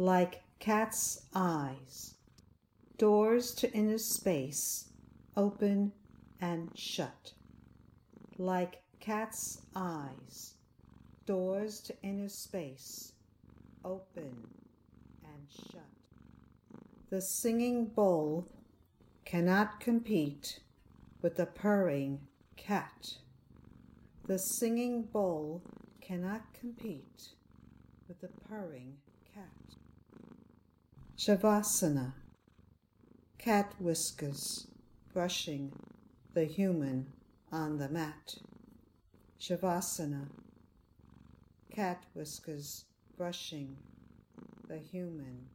like cat's eyes, doors to inner space open and shut, like cat's eyes, doors to inner space open and shut. The singing bull cannot compete with the purring cat. The singing bull cannot compete with the purring cat. Shavasana, cat whiskers brushing the human on the mat. Shavasana, cat whiskers brushing the human